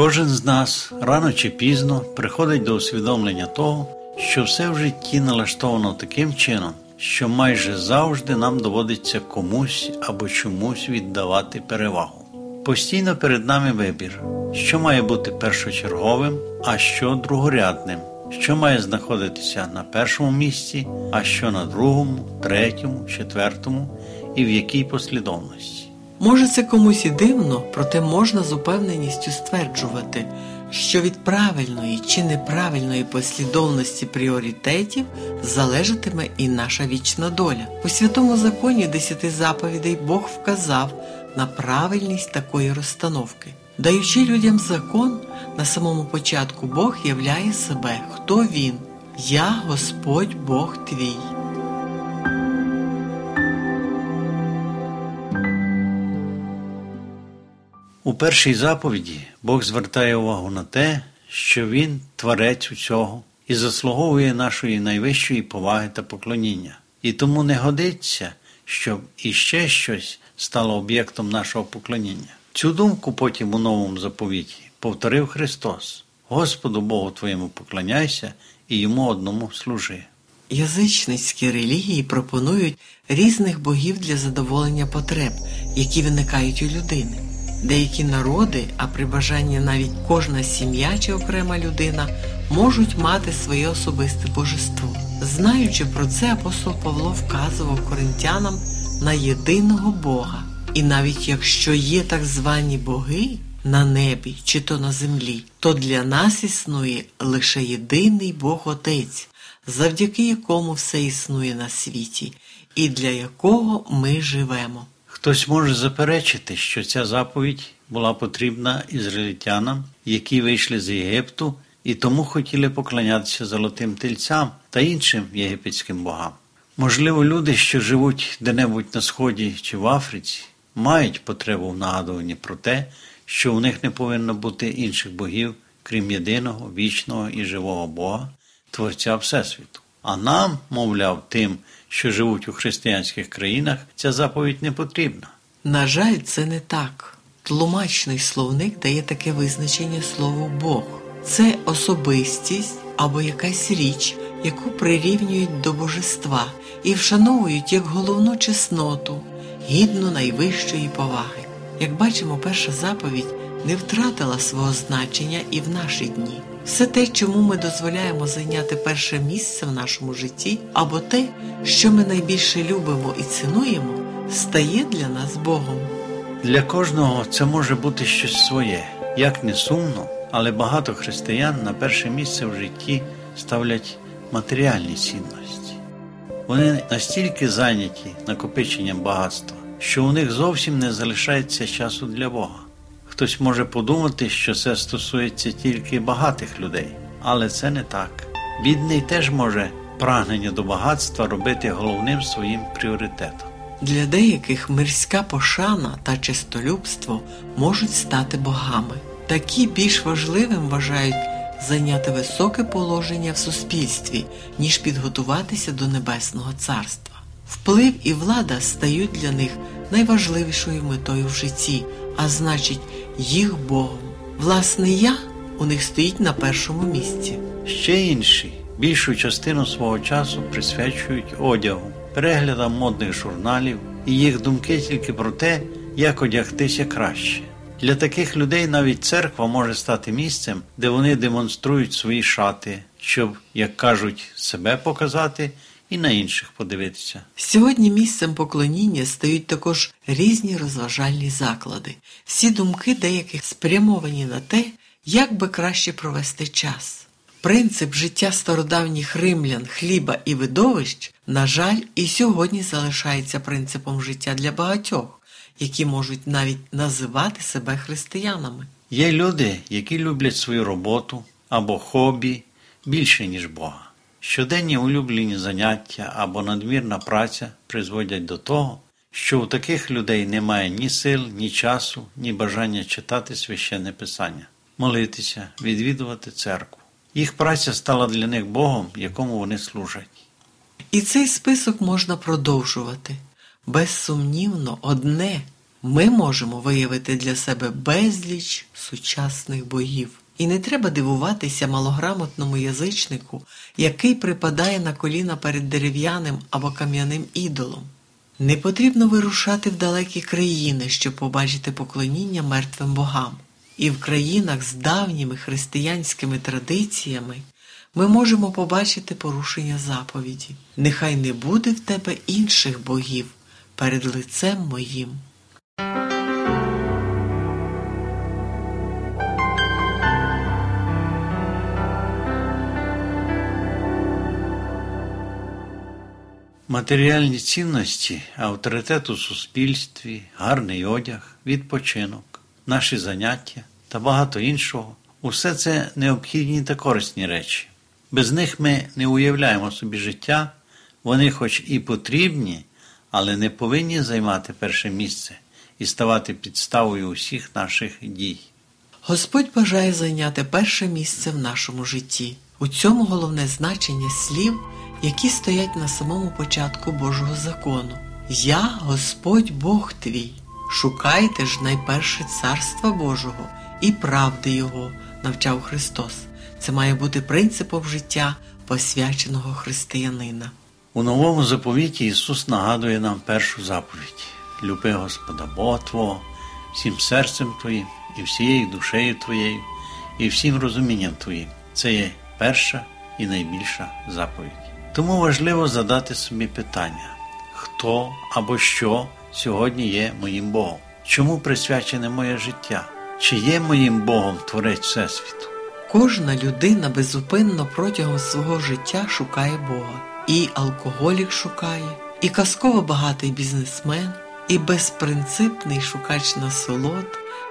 Кожен з нас рано чи пізно приходить до усвідомлення того, що все в житті налаштовано таким чином, що майже завжди нам доводиться комусь або чомусь віддавати перевагу. Постійно перед нами вибір, що має бути першочерговим, а що другорядним, що має знаходитися на першому місці, а що на другому, третьому, четвертому і в якій послідовності. Може, це комусь і дивно, проте можна з упевненістю стверджувати, що від правильної чи неправильної послідовності пріоритетів залежатиме і наша вічна доля. У святому законі десяти заповідей Бог вказав на правильність такої розстановки. Даючи людям закон, на самому початку Бог являє себе, хто він. Я Господь Бог твій. У першій заповіді Бог звертає увагу на те, що Він творець усього і заслуговує нашої найвищої поваги та поклоніння. І тому не годиться, щоб іще щось стало об'єктом нашого поклоніння. Цю думку потім у новому заповіті повторив Христос: Господу Богу твоєму поклоняйся і йому одному служи. Язичницькі релігії пропонують різних богів для задоволення потреб, які виникають у людини. Деякі народи, а при бажанні навіть кожна сім'я чи окрема людина, можуть мати своє особисте божество. Знаючи про це, апостол Павло вказував коринтянам на єдиного Бога. І навіть якщо є так звані боги на небі чи то на землі, то для нас існує лише єдиний Бог Отець, завдяки якому все існує на світі, і для якого ми живемо. Хтось може заперечити, що ця заповідь була потрібна ізраїльтянам, які вийшли з Єгипту і тому хотіли поклонятися золотим тельцям та іншим єгипетським богам. Можливо, люди, що живуть де-небудь на Сході чи в Африці, мають потребу в нагадуванні про те, що у них не повинно бути інших богів, крім єдиного, вічного і живого Бога, Творця Всесвіту. А нам, мовляв, тим, що живуть у християнських країнах, ця заповідь не потрібна. На жаль, це не так. Тлумачний словник дає таке визначення слову Бог. Це особистість або якась річ, яку прирівнюють до божества і вшановують як головну чесноту, гідну найвищої поваги. Як бачимо, перша заповідь не втратила свого значення і в наші дні. Все те, чому ми дозволяємо зайняти перше місце в нашому житті, або те, що ми найбільше любимо і цінуємо, стає для нас Богом. Для кожного це може бути щось своє, як не сумно, але багато християн на перше місце в житті ставлять матеріальні цінності. Вони настільки зайняті накопиченням багатства, що у них зовсім не залишається часу для Бога. Хтось може подумати, що це стосується тільки багатих людей, але це не так. Бідний теж може прагнення до багатства робити головним своїм пріоритетом. Для деяких мирська пошана та чистолюбство можуть стати богами. Такі більш важливим вважають зайняти високе положення в суспільстві, ніж підготуватися до Небесного Царства. Вплив і влада стають для них найважливішою метою в житті, а значить, їх Богом. Власне, я у них стоїть на першому місці. Ще інші більшу частину свого часу присвячують одягу, переглядам модних журналів і їх думки тільки про те, як одягтися краще. Для таких людей навіть церква може стати місцем, де вони демонструють свої шати, щоб, як кажуть, себе показати і на інших подивитися. Сьогодні місцем поклоніння стають також різні розважальні заклади. Всі думки деяких спрямовані на те, як би краще провести час. Принцип життя стародавніх римлян, хліба і видовищ, на жаль, і сьогодні залишається принципом життя для багатьох, які можуть навіть називати себе християнами. Є люди, які люблять свою роботу або хобі більше, ніж Бога. Щоденні улюблені заняття або надмірна праця призводять до того, що у таких людей немає ні сил, ні часу, ні бажання читати священне писання, молитися, відвідувати церкву. Їх праця стала для них Богом, якому вони служать. І цей список можна продовжувати. Безсумнівно, одне ми можемо виявити для себе безліч сучасних богів. І не треба дивуватися малограмотному язичнику, який припадає на коліна перед дерев'яним або кам'яним ідолом. Не потрібно вирушати в далекі країни, щоб побачити поклоніння мертвим богам. І в країнах з давніми християнськими традиціями ми можемо побачити порушення заповіді. Нехай не буде в тебе інших богів перед лицем моїм. Матеріальні цінності, авторитет у суспільстві, гарний одяг, відпочинок, наші заняття та багато іншого усе це необхідні та корисні речі. Без них ми не уявляємо собі життя, вони, хоч і потрібні, але не повинні займати перше місце і ставати підставою усіх наших дій. Господь бажає зайняти перше місце в нашому житті. У цьому головне значення слів, які стоять на самому початку Божого закону. Я Господь Бог твій. Шукайте ж найперше царства Божого і правди Його, навчав Христос. Це має бути принципом життя посвяченого християнина. У новому заповіті Ісус нагадує нам першу заповідь: люби Господа Бога Твого, всім серцем Твоїм, і всією душею Твоєю, і всім розумінням Твоїм. Це є перша і найбільша заповідь. Тому важливо задати собі питання, хто або що сьогодні є моїм Богом? Чому присвячене моє життя? Чи є моїм Богом Творець Всесвіту? Кожна людина безупинно протягом свого життя шукає Бога. І алкоголік шукає, і казково багатий бізнесмен, і безпринципний шукач насолод.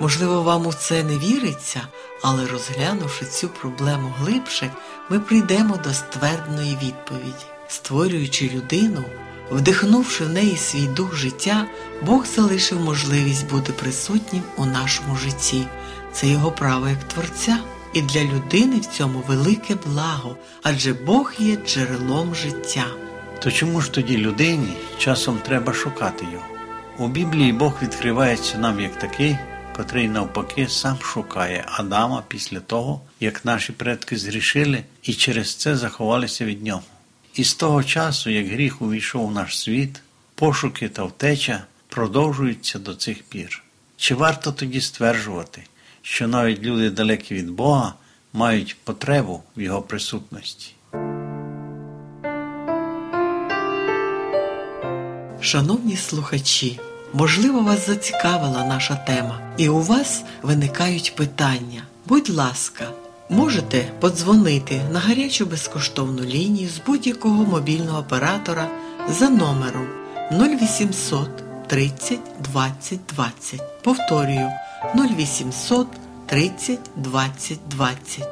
Можливо, вам у це не віриться, але розглянувши цю проблему глибше, ми прийдемо до ствердної відповіді. Створюючи людину, вдихнувши в неї свій дух життя, Бог залишив можливість бути присутнім у нашому житті. Це його право як творця. І для людини в цьому велике благо, адже Бог є джерелом життя. То чому ж тоді людині часом треба шукати його? У Біблії Бог відкривається нам як такий, котрий навпаки сам шукає Адама після того, як наші предки згрішили і через це заховалися від нього. І з того часу, як гріх увійшов у наш світ, пошуки та втеча продовжуються до цих пір. Чи варто тоді стверджувати? що навіть люди далекі від Бога мають потребу в Його присутності. Шановні слухачі, можливо, вас зацікавила наша тема, і у вас виникають питання. Будь ласка, можете подзвонити на гарячу безкоштовну лінію з будь-якого мобільного оператора за номером 0800 30 20 20. Повторюю 0800 30 20 20.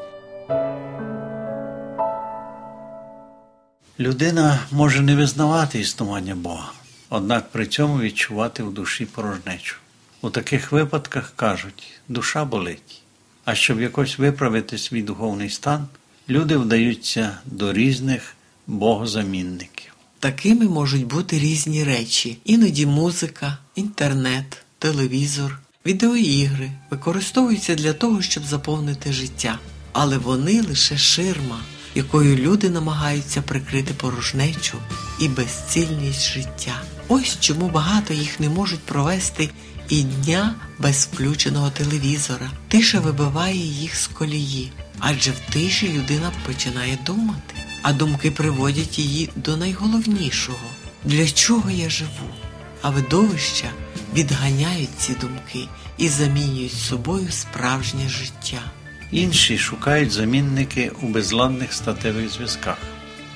Людина може не визнавати існування Бога, однак при цьому відчувати в душі порожнечу. У таких випадках кажуть, душа болить. А щоб якось виправити свій духовний стан, люди вдаються до різних богозамінників. Такими можуть бути різні речі, іноді музика, інтернет, телевізор, відеоігри використовуються для того, щоб заповнити життя, але вони лише ширма, якою люди намагаються прикрити порожнечу і безцільність життя. Ось чому багато їх не можуть провести і дня без включеного телевізора. Тиша вибиває їх з колії, адже в тиші людина починає думати, а думки приводять її до найголовнішого для чого я живу? А видовища відганяють ці думки і замінюють собою справжнє життя. Інші шукають замінники у безладних статевих зв'язках.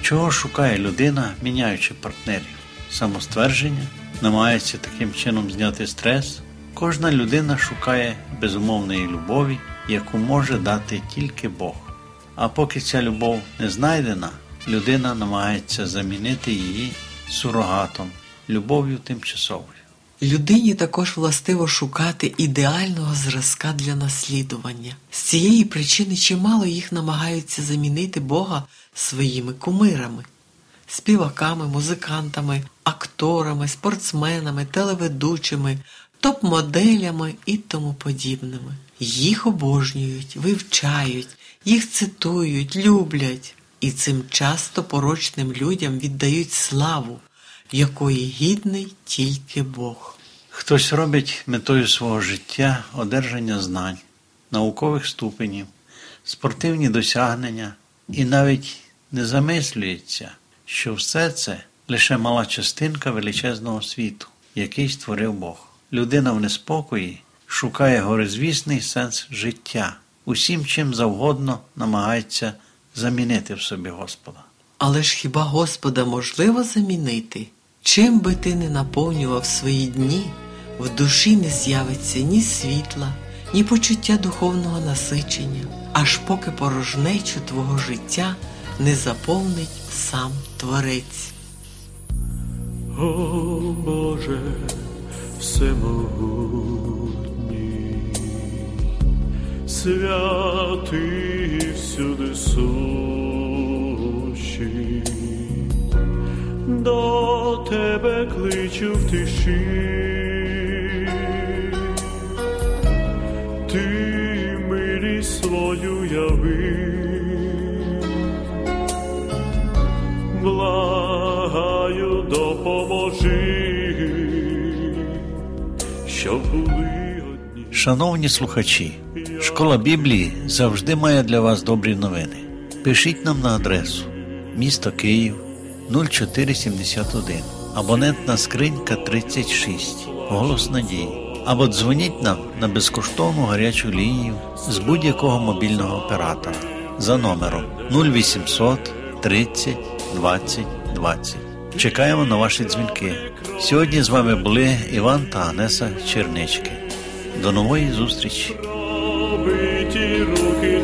Чого шукає людина, міняючи партнерів? Самоствердження, намагається таким чином зняти стрес. Кожна людина шукає безумовної любові, яку може дати тільки Бог. А поки ця любов не знайдена, людина намагається замінити її сурогатом, любов'ю тимчасовою. Людині також властиво шукати ідеального зразка для наслідування. З цієї причини чимало їх намагаються замінити Бога своїми кумирами, співаками, музикантами, акторами, спортсменами, телеведучими, топ-моделями і тому подібними. Їх обожнюють, вивчають, їх цитують, люблять, і цим часто порочним людям віддають славу якої гідний тільки Бог. Хтось робить метою свого життя одержання знань, наукових ступенів, спортивні досягнення і навіть не замислюється, що все це лише мала частинка величезного світу, який створив Бог. Людина в неспокої шукає горизвісний сенс життя, усім чим завгодно намагається замінити в собі Господа. Але ж хіба Господа можливо замінити? Чим би ти не наповнював свої дні, в душі не з'явиться ні світла, ні почуття духовного насичення, аж поки порожнечу твого життя не заповнить сам Творець. О Боже, всемогутній, святий всюди сущий, до тебе кличу в тиші, ти милість свою яви, щоб були одні. Шановні слухачі, школа Біблії завжди має для вас добрі новини. Пишіть нам на адресу місто Київ 0471, абонентна скринька 36, голос надії. Або дзвоніть нам на безкоштовну гарячу лінію з будь-якого мобільного оператора за номером 0800 30 20 20. Чекаємо на ваші дзвінки. Сьогодні з вами були Іван та Анеса Чернички. До нової зустрічі! Руки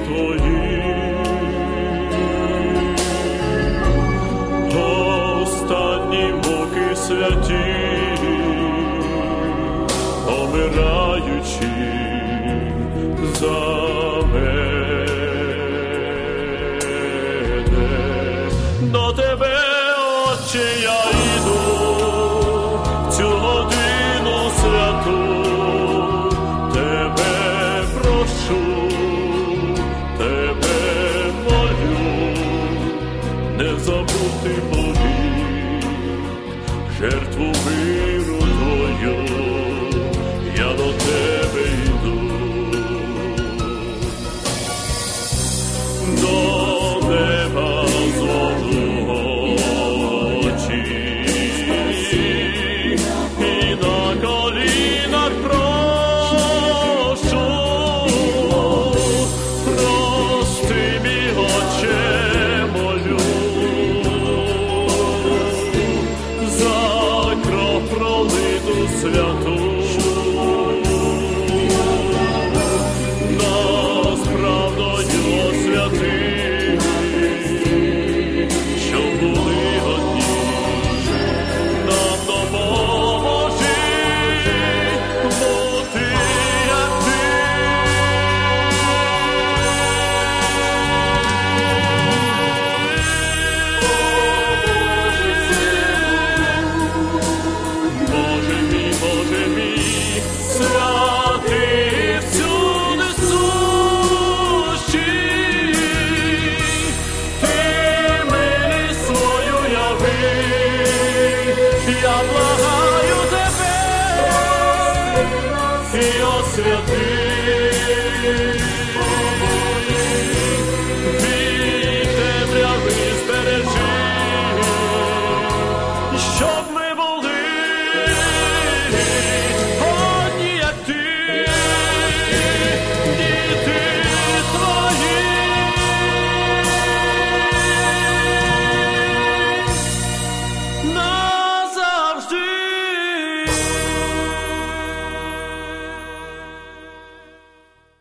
останні муки святі, помираючи за certo bem. свято.